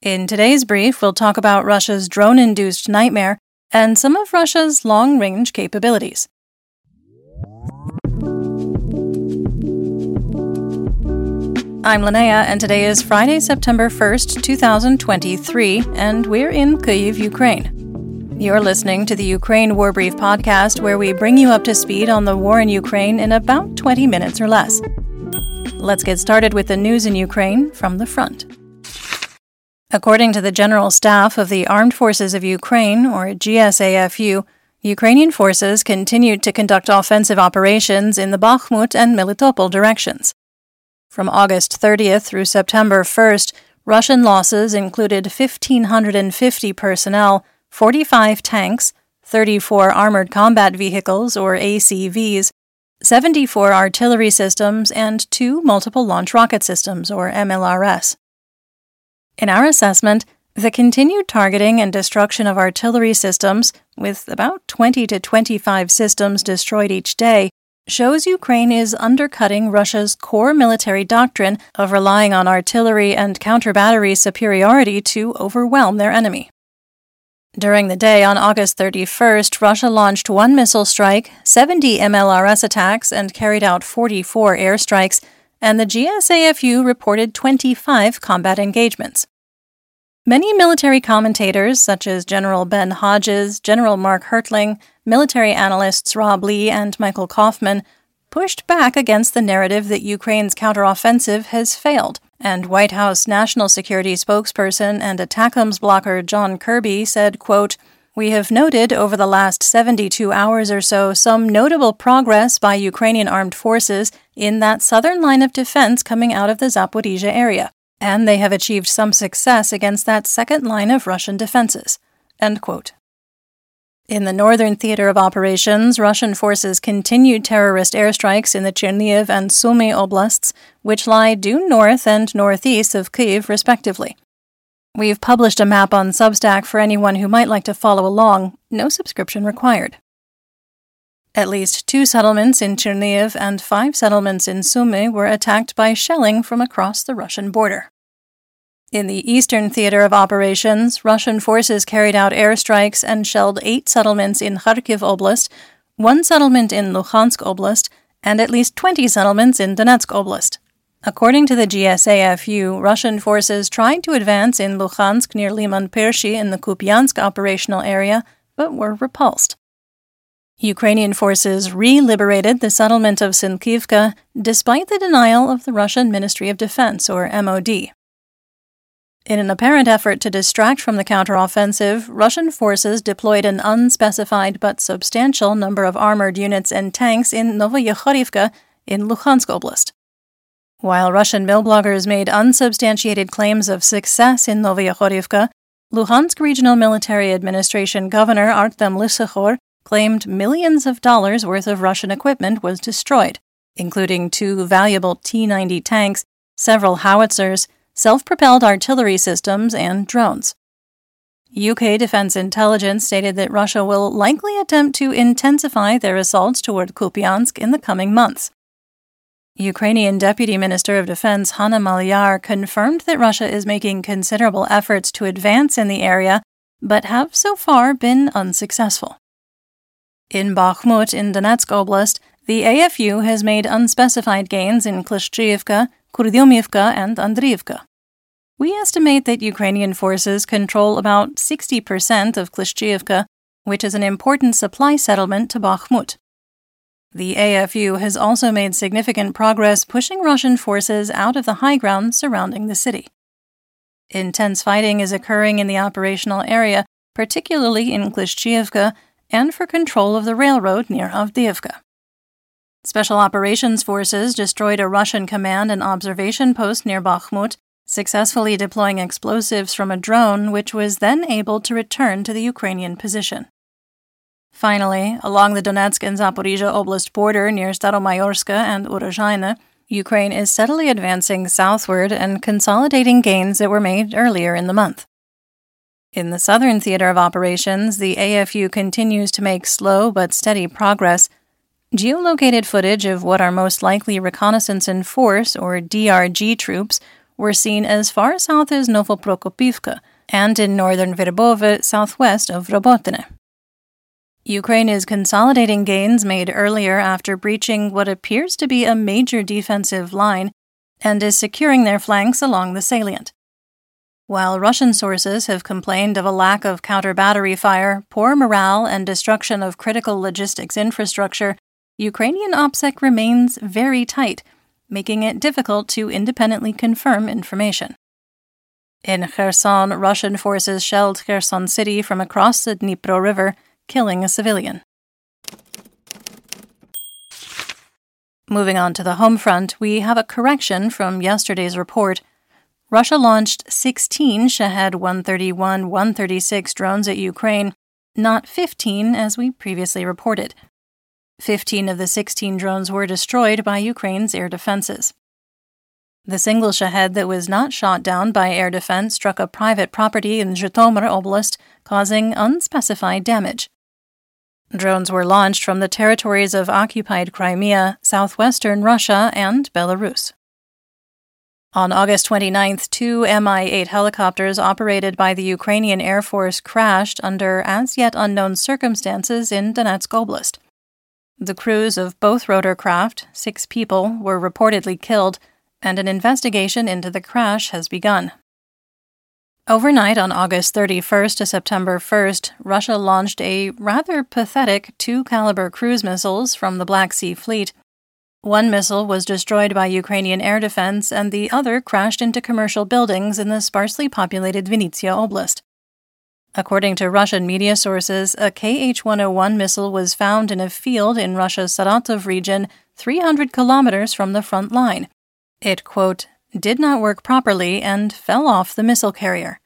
In today's brief, we'll talk about Russia's drone induced nightmare and some of Russia's long range capabilities. I'm Linnea, and today is Friday, September 1st, 2023, and we're in Kyiv, Ukraine. You're listening to the Ukraine War Brief podcast, where we bring you up to speed on the war in Ukraine in about 20 minutes or less. Let's get started with the news in Ukraine from the front. According to the General Staff of the Armed Forces of Ukraine, or GSAFU, Ukrainian forces continued to conduct offensive operations in the Bakhmut and Melitopol directions. From August 30th through September 1st, Russian losses included 1,550 personnel, 45 tanks, 34 armored combat vehicles, or ACVs, 74 artillery systems, and two multiple launch rocket systems, or MLRS. In our assessment, the continued targeting and destruction of artillery systems, with about 20 to 25 systems destroyed each day, shows Ukraine is undercutting Russia's core military doctrine of relying on artillery and counter battery superiority to overwhelm their enemy. During the day on August 31st, Russia launched one missile strike, 70 MLRS attacks, and carried out 44 airstrikes, and the GSAFU reported 25 combat engagements. Many military commentators, such as General Ben Hodges, General Mark Hertling, military analysts Rob Lee and Michael Kaufman, pushed back against the narrative that Ukraine's counteroffensive has failed, and White House national security spokesperson and ATACMS blocker John Kirby said, quote, we have noted over the last 72 hours or so some notable progress by Ukrainian armed forces in that southern line of defense coming out of the Zaporizhia area and they have achieved some success against that second line of Russian defenses. In the northern theater of operations, Russian forces continued terrorist airstrikes in the Chernihiv and Sumy oblasts, which lie due north and northeast of Kyiv, respectively. We've published a map on Substack for anyone who might like to follow along, no subscription required. At least two settlements in Chernihiv and five settlements in Sumy were attacked by shelling from across the Russian border. In the eastern theater of operations, Russian forces carried out airstrikes and shelled eight settlements in Kharkiv Oblast, one settlement in Luhansk Oblast, and at least 20 settlements in Donetsk Oblast. According to the GSAFU, Russian forces tried to advance in Luhansk near Liman Pershi in the Kupiansk operational area, but were repulsed. Ukrainian forces re liberated the settlement of Sinkivka despite the denial of the Russian Ministry of Defense, or MOD. In an apparent effort to distract from the counteroffensive, Russian forces deployed an unspecified but substantial number of armored units and tanks in Novoyehorivka in Luhansk Oblast. While Russian mill bloggers made unsubstantiated claims of success in Novoyehorivka, Luhansk Regional Military Administration Governor Artem Lysohor claimed millions of dollars worth of Russian equipment was destroyed, including two valuable T 90 tanks, several howitzers, self propelled artillery systems, and drones. UK Defense Intelligence stated that Russia will likely attempt to intensify their assaults toward Kupiansk in the coming months. Ukrainian Deputy Minister of Defense Hanna Maliar confirmed that Russia is making considerable efforts to advance in the area, but have so far been unsuccessful. In Bakhmut in Donetsk Oblast, the AFU has made unspecified gains in Klishchiivka, Kurdyumivka, and Andriivka. We estimate that Ukrainian forces control about 60% of Klishchiivka, which is an important supply settlement to Bakhmut. The AFU has also made significant progress pushing Russian forces out of the high ground surrounding the city. Intense fighting is occurring in the operational area, particularly in Klishchiivka, and for control of the railroad near Avdiivka. Special Operations Forces destroyed a Russian command and observation post near Bakhmut, successfully deploying explosives from a drone, which was then able to return to the Ukrainian position. Finally, along the Donetsk and Zaporizhia Oblast border near Staromayorska and Urozhaine, Ukraine is steadily advancing southward and consolidating gains that were made earlier in the month. In the southern theater of operations, the AFU continues to make slow but steady progress. Geolocated footage of what are most likely reconnaissance in force, or DRG troops, were seen as far south as Novoprokopivka and in northern Verbove, southwest of Robotyne. Ukraine is consolidating gains made earlier after breaching what appears to be a major defensive line and is securing their flanks along the salient. While Russian sources have complained of a lack of counter battery fire, poor morale, and destruction of critical logistics infrastructure, Ukrainian OPSEC remains very tight, making it difficult to independently confirm information. In Kherson, Russian forces shelled Kherson city from across the Dnipro River, killing a civilian. Moving on to the home front, we have a correction from yesterday's report. Russia launched 16 Shahed 131 136 drones at Ukraine, not 15 as we previously reported. 15 of the 16 drones were destroyed by Ukraine's air defenses. The single Shahed that was not shot down by air defense struck a private property in Zhytomyr Oblast, causing unspecified damage. Drones were launched from the territories of occupied Crimea, southwestern Russia, and Belarus. On August 29, two Mi 8 helicopters operated by the Ukrainian Air Force crashed under as yet unknown circumstances in Donetsk Oblast. The crews of both rotorcraft, six people, were reportedly killed, and an investigation into the crash has begun. Overnight on August 31st to September 1st, Russia launched a rather pathetic two Kalibr cruise missiles from the Black Sea Fleet. One missile was destroyed by Ukrainian air defense, and the other crashed into commercial buildings in the sparsely populated Vinnytsia Oblast. According to Russian media sources, a KH 101 missile was found in a field in Russia's Saratov region, 300 kilometers from the front line. It, quote, did not work properly and fell off the missile carrier.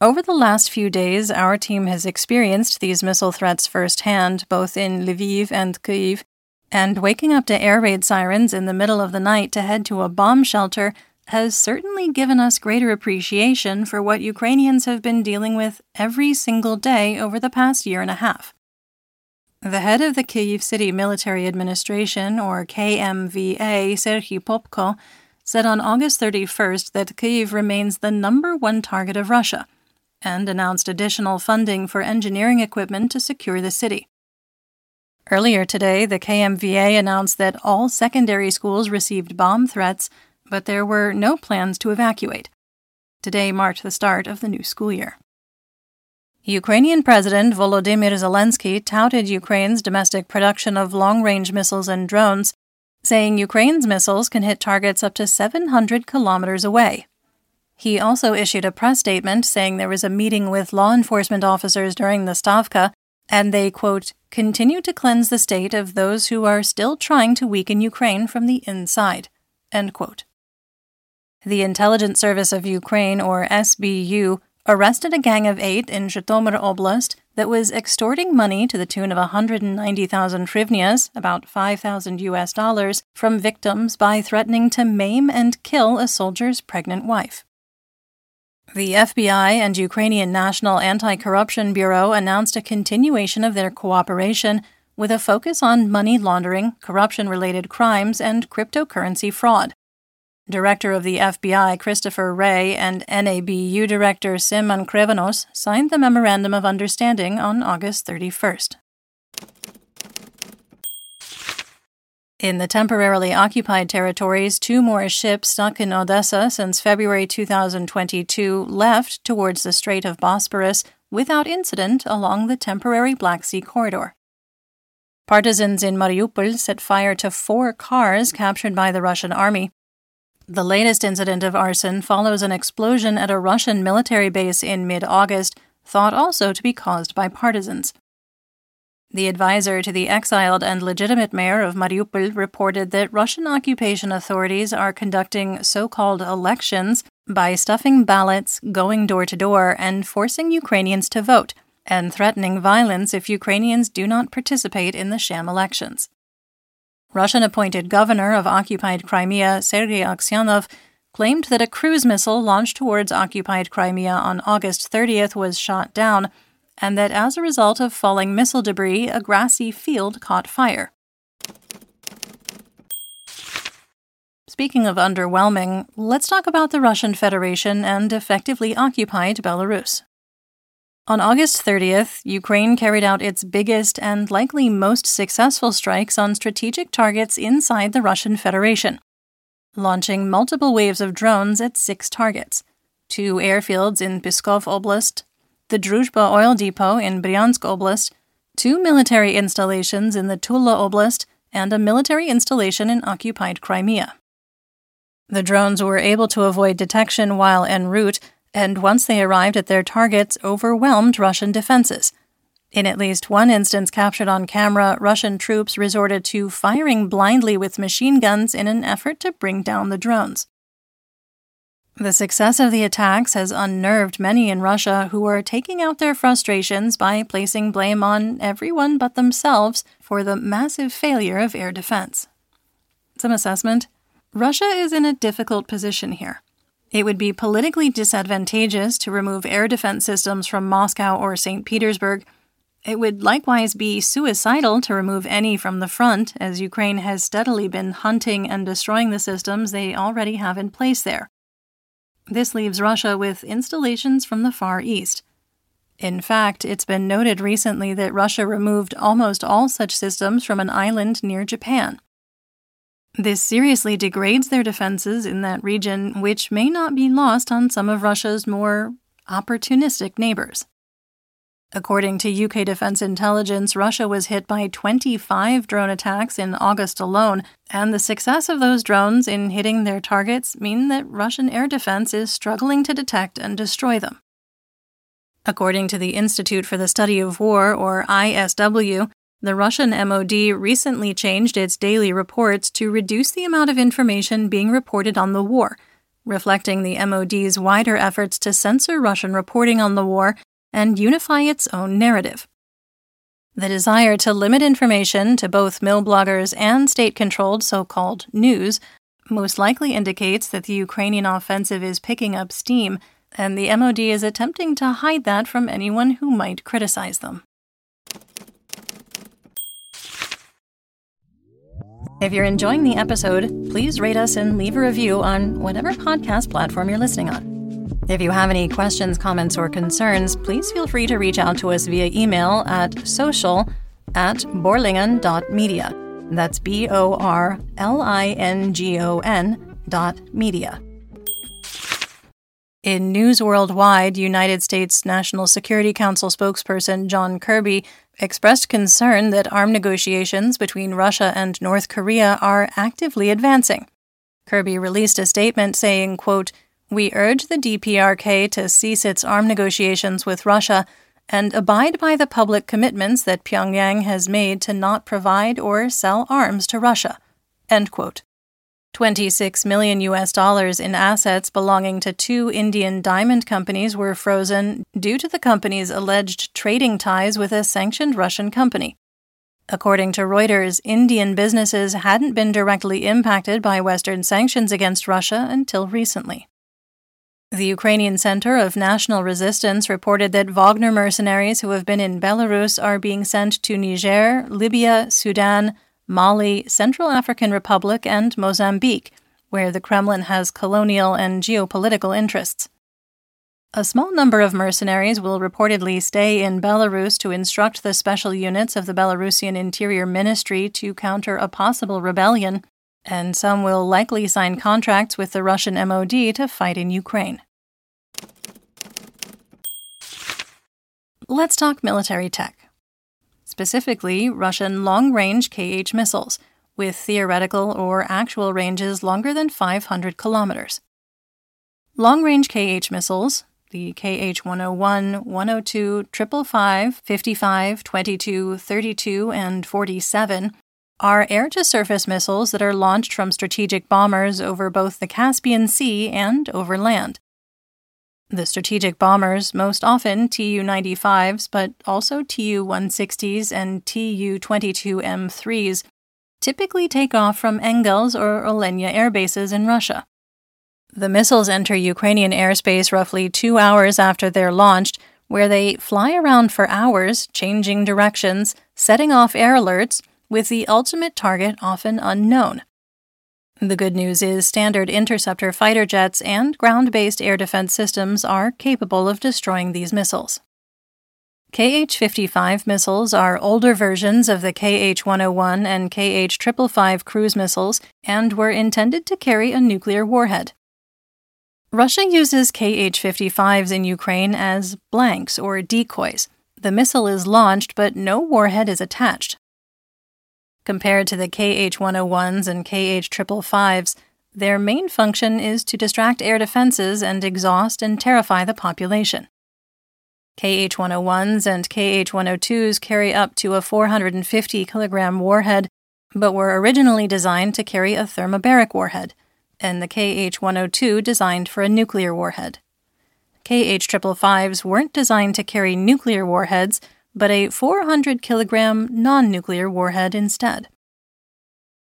Over the last few days, our team has experienced these missile threats firsthand, both in Lviv and Kyiv, and waking up to air raid sirens in the middle of the night to head to a bomb shelter has certainly given us greater appreciation for what Ukrainians have been dealing with every single day over the past year and a half. The head of the Kyiv City Military Administration, or KMVA, Serhiy Popko, said on August 31st that Kyiv remains the number one target of Russia and announced additional funding for engineering equipment to secure the city. Earlier today, the KMVA announced that all secondary schools received bomb threats, but there were no plans to evacuate. Today marked the start of the new school year. Ukrainian President Volodymyr Zelensky touted Ukraine's domestic production of long range missiles and drones, saying Ukraine's missiles can hit targets up to 700 kilometers away. He also issued a press statement saying there was a meeting with law enforcement officers during the Stavka, and they, quote, continue to cleanse the state of those who are still trying to weaken Ukraine from the inside, end quote. The Intelligence Service of Ukraine, or SBU, arrested a gang of eight in Zhytomyr Oblast that was extorting money to the tune of 190,000 hryvnias, about 5,000 US dollars, from victims by threatening to maim and kill a soldier's pregnant wife. The FBI and Ukrainian National Anti Corruption Bureau announced a continuation of their cooperation with a focus on money laundering, corruption related crimes, and cryptocurrency fraud. Director of the FBI Christopher Wray and NABU Director Simon Kryvonos signed the Memorandum of Understanding on August 31st. In the temporarily occupied territories, two more ships stuck in Odessa since February 2022 left towards the Strait of Bosporus without incident along the temporary Black Sea corridor. Partisans in Mariupol set fire to four cars captured by the Russian army the latest incident of arson follows an explosion at a Russian military base in mid August, thought also to be caused by partisans. The advisor to the exiled and legitimate mayor of Mariupol reported that Russian occupation authorities are conducting so called elections by stuffing ballots, going door to door, and forcing Ukrainians to vote, and threatening violence if Ukrainians do not participate in the sham elections. Russian appointed governor of occupied Crimea, Sergei Aksyonov, claimed that a cruise missile launched towards occupied Crimea on August 30th was shot down, and that as a result of falling missile debris, a grassy field caught fire. Speaking of underwhelming, let's talk about the Russian Federation and effectively occupied Belarus. On August 30th, Ukraine carried out its biggest and likely most successful strikes on strategic targets inside the Russian Federation, launching multiple waves of drones at six targets two airfields in Pskov Oblast, the Druzhba oil depot in Bryansk Oblast, two military installations in the Tula Oblast, and a military installation in occupied Crimea. The drones were able to avoid detection while en route and once they arrived at their targets, overwhelmed Russian defenses. In at least one instance captured on camera, Russian troops resorted to firing blindly with machine guns in an effort to bring down the drones. The success of the attacks has unnerved many in Russia who are taking out their frustrations by placing blame on everyone but themselves for the massive failure of air defense. Some assessment Russia is in a difficult position here. It would be politically disadvantageous to remove air defense systems from Moscow or St. Petersburg. It would likewise be suicidal to remove any from the front, as Ukraine has steadily been hunting and destroying the systems they already have in place there. This leaves Russia with installations from the Far East. In fact, it's been noted recently that Russia removed almost all such systems from an island near Japan. This seriously degrades their defenses in that region, which may not be lost on some of Russia's more opportunistic neighbors. According to UK Defense Intelligence, Russia was hit by 25 drone attacks in August alone, and the success of those drones in hitting their targets mean that Russian air defense is struggling to detect and destroy them. According to the Institute for the Study of War, or ISW, the Russian MOD recently changed its daily reports to reduce the amount of information being reported on the war, reflecting the MOD's wider efforts to censor Russian reporting on the war and unify its own narrative. The desire to limit information to both mill bloggers and state controlled so called news most likely indicates that the Ukrainian offensive is picking up steam, and the MOD is attempting to hide that from anyone who might criticize them. If you're enjoying the episode, please rate us and leave a review on whatever podcast platform you're listening on. If you have any questions, comments, or concerns, please feel free to reach out to us via email at social at borlingon.media. That's B O R L I N G O N dot media. In News Worldwide, United States National Security Council spokesperson John Kirby expressed concern that armed negotiations between Russia and North Korea are actively advancing. Kirby released a statement saying, quote, We urge the DPRK to cease its armed negotiations with Russia and abide by the public commitments that Pyongyang has made to not provide or sell arms to Russia. End quote. 26 million US dollars in assets belonging to two Indian diamond companies were frozen due to the company's alleged trading ties with a sanctioned Russian company. According to Reuters, Indian businesses hadn't been directly impacted by Western sanctions against Russia until recently. The Ukrainian Center of National Resistance reported that Wagner mercenaries who have been in Belarus are being sent to Niger, Libya, Sudan, Mali, Central African Republic, and Mozambique, where the Kremlin has colonial and geopolitical interests. A small number of mercenaries will reportedly stay in Belarus to instruct the special units of the Belarusian Interior Ministry to counter a possible rebellion, and some will likely sign contracts with the Russian MOD to fight in Ukraine. Let's talk military tech specifically Russian long range KH missiles, with theoretical or actual ranges longer than 500 kilometers. Long range KH missiles, the KH 101, 102, 555, 55, 22, 32, and 47, are air to surface missiles that are launched from strategic bombers over both the Caspian Sea and over land. The strategic bombers, most often Tu 95s, but also Tu 160s and Tu 22M3s, typically take off from Engels or Olenya air bases in Russia. The missiles enter Ukrainian airspace roughly two hours after they're launched, where they fly around for hours, changing directions, setting off air alerts, with the ultimate target often unknown. The good news is standard interceptor fighter jets and ground based air defense systems are capable of destroying these missiles. KH 55 missiles are older versions of the KH 101 and KH 555 cruise missiles and were intended to carry a nuclear warhead. Russia uses KH 55s in Ukraine as blanks or decoys. The missile is launched, but no warhead is attached. Compared to the KH 101s and KH 555s, their main function is to distract air defenses and exhaust and terrify the population. KH 101s and KH 102s carry up to a 450 kilogram warhead, but were originally designed to carry a thermobaric warhead, and the KH 102 designed for a nuclear warhead. KH 555s weren't designed to carry nuclear warheads, but a 400 kilogram non nuclear warhead instead.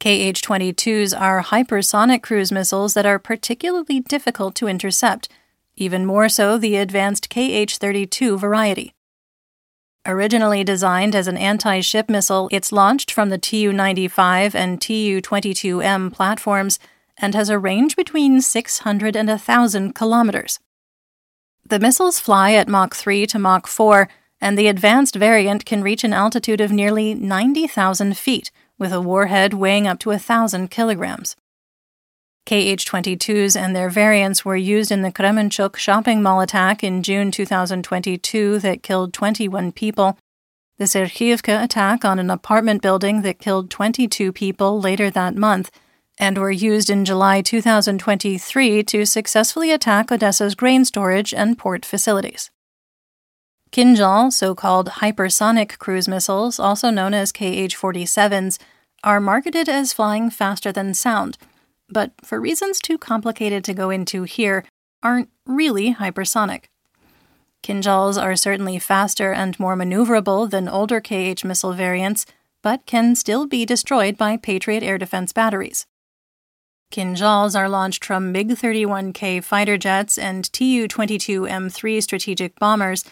KH 22s are hypersonic cruise missiles that are particularly difficult to intercept, even more so the advanced KH 32 variety. Originally designed as an anti ship missile, it's launched from the Tu 95 and Tu 22M platforms and has a range between 600 and 1,000 kilometers. The missiles fly at Mach 3 to Mach 4 and the advanced variant can reach an altitude of nearly 90,000 feet, with a warhead weighing up to 1,000 kilograms. KH 22s and their variants were used in the Kremenchuk shopping mall attack in June 2022 that killed 21 people, the Serhivka attack on an apartment building that killed 22 people later that month, and were used in July 2023 to successfully attack Odessa's grain storage and port facilities. Kinzhal, so called hypersonic cruise missiles, also known as KH 47s, are marketed as flying faster than sound, but for reasons too complicated to go into here, aren't really hypersonic. Kinzhals are certainly faster and more maneuverable than older KH missile variants, but can still be destroyed by Patriot air defense batteries. Kinzhals are launched from MiG 31K fighter jets and Tu 22 M3 strategic bombers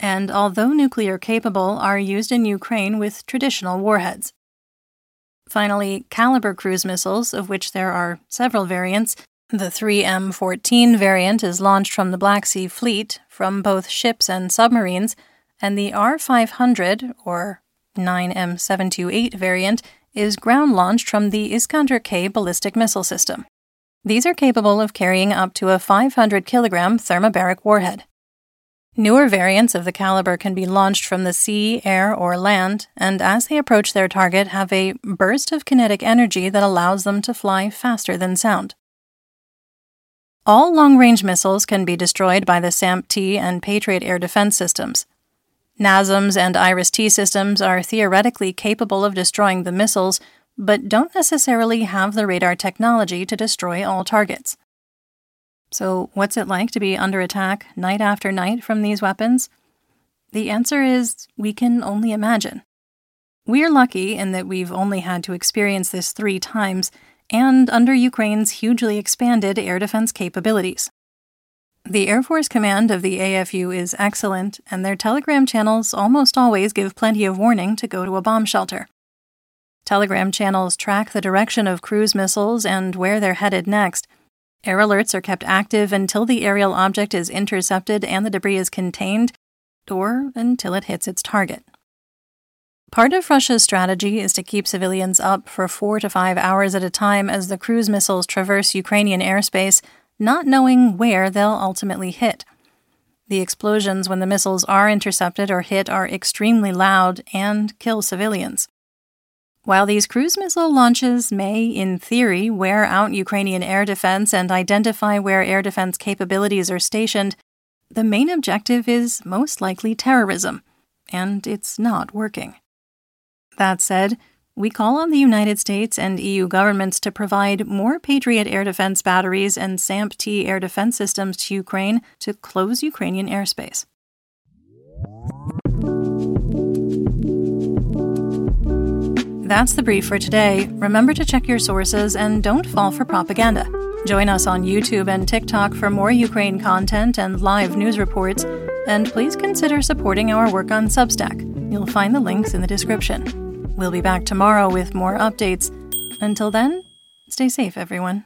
and although nuclear capable, are used in Ukraine with traditional warheads. Finally, Kalibr cruise missiles, of which there are several variants, the 3M14 variant is launched from the Black Sea Fleet from both ships and submarines, and the R500 or 9M728 variant is ground launched from the Iskander K ballistic missile system. These are capable of carrying up to a 500 kilogram thermobaric warhead. Newer variants of the Kalibr can be launched from the sea, air, or land, and as they approach their target, have a burst of kinetic energy that allows them to fly faster than sound. All long range missiles can be destroyed by the SAMP T and Patriot air defense systems. NASAMS and IRIS T systems are theoretically capable of destroying the missiles, but don't necessarily have the radar technology to destroy all targets. So, what's it like to be under attack night after night from these weapons? The answer is we can only imagine. We're lucky in that we've only had to experience this three times and under Ukraine's hugely expanded air defense capabilities. The Air Force command of the AFU is excellent, and their telegram channels almost always give plenty of warning to go to a bomb shelter. Telegram channels track the direction of cruise missiles and where they're headed next, Air alerts are kept active until the aerial object is intercepted and the debris is contained, or until it hits its target. Part of Russia's strategy is to keep civilians up for four to five hours at a time as the cruise missiles traverse Ukrainian airspace, not knowing where they'll ultimately hit. The explosions when the missiles are intercepted or hit are extremely loud and kill civilians. While these cruise missile launches may, in theory, wear out Ukrainian air defense and identify where air defense capabilities are stationed, the main objective is most likely terrorism, and it's not working. That said, we call on the United States and EU governments to provide more Patriot air defense batteries and SAMP T air defense systems to Ukraine to close Ukrainian airspace. That's the brief for today. Remember to check your sources and don't fall for propaganda. Join us on YouTube and TikTok for more Ukraine content and live news reports, and please consider supporting our work on Substack. You'll find the links in the description. We'll be back tomorrow with more updates. Until then, Stay safe, everyone.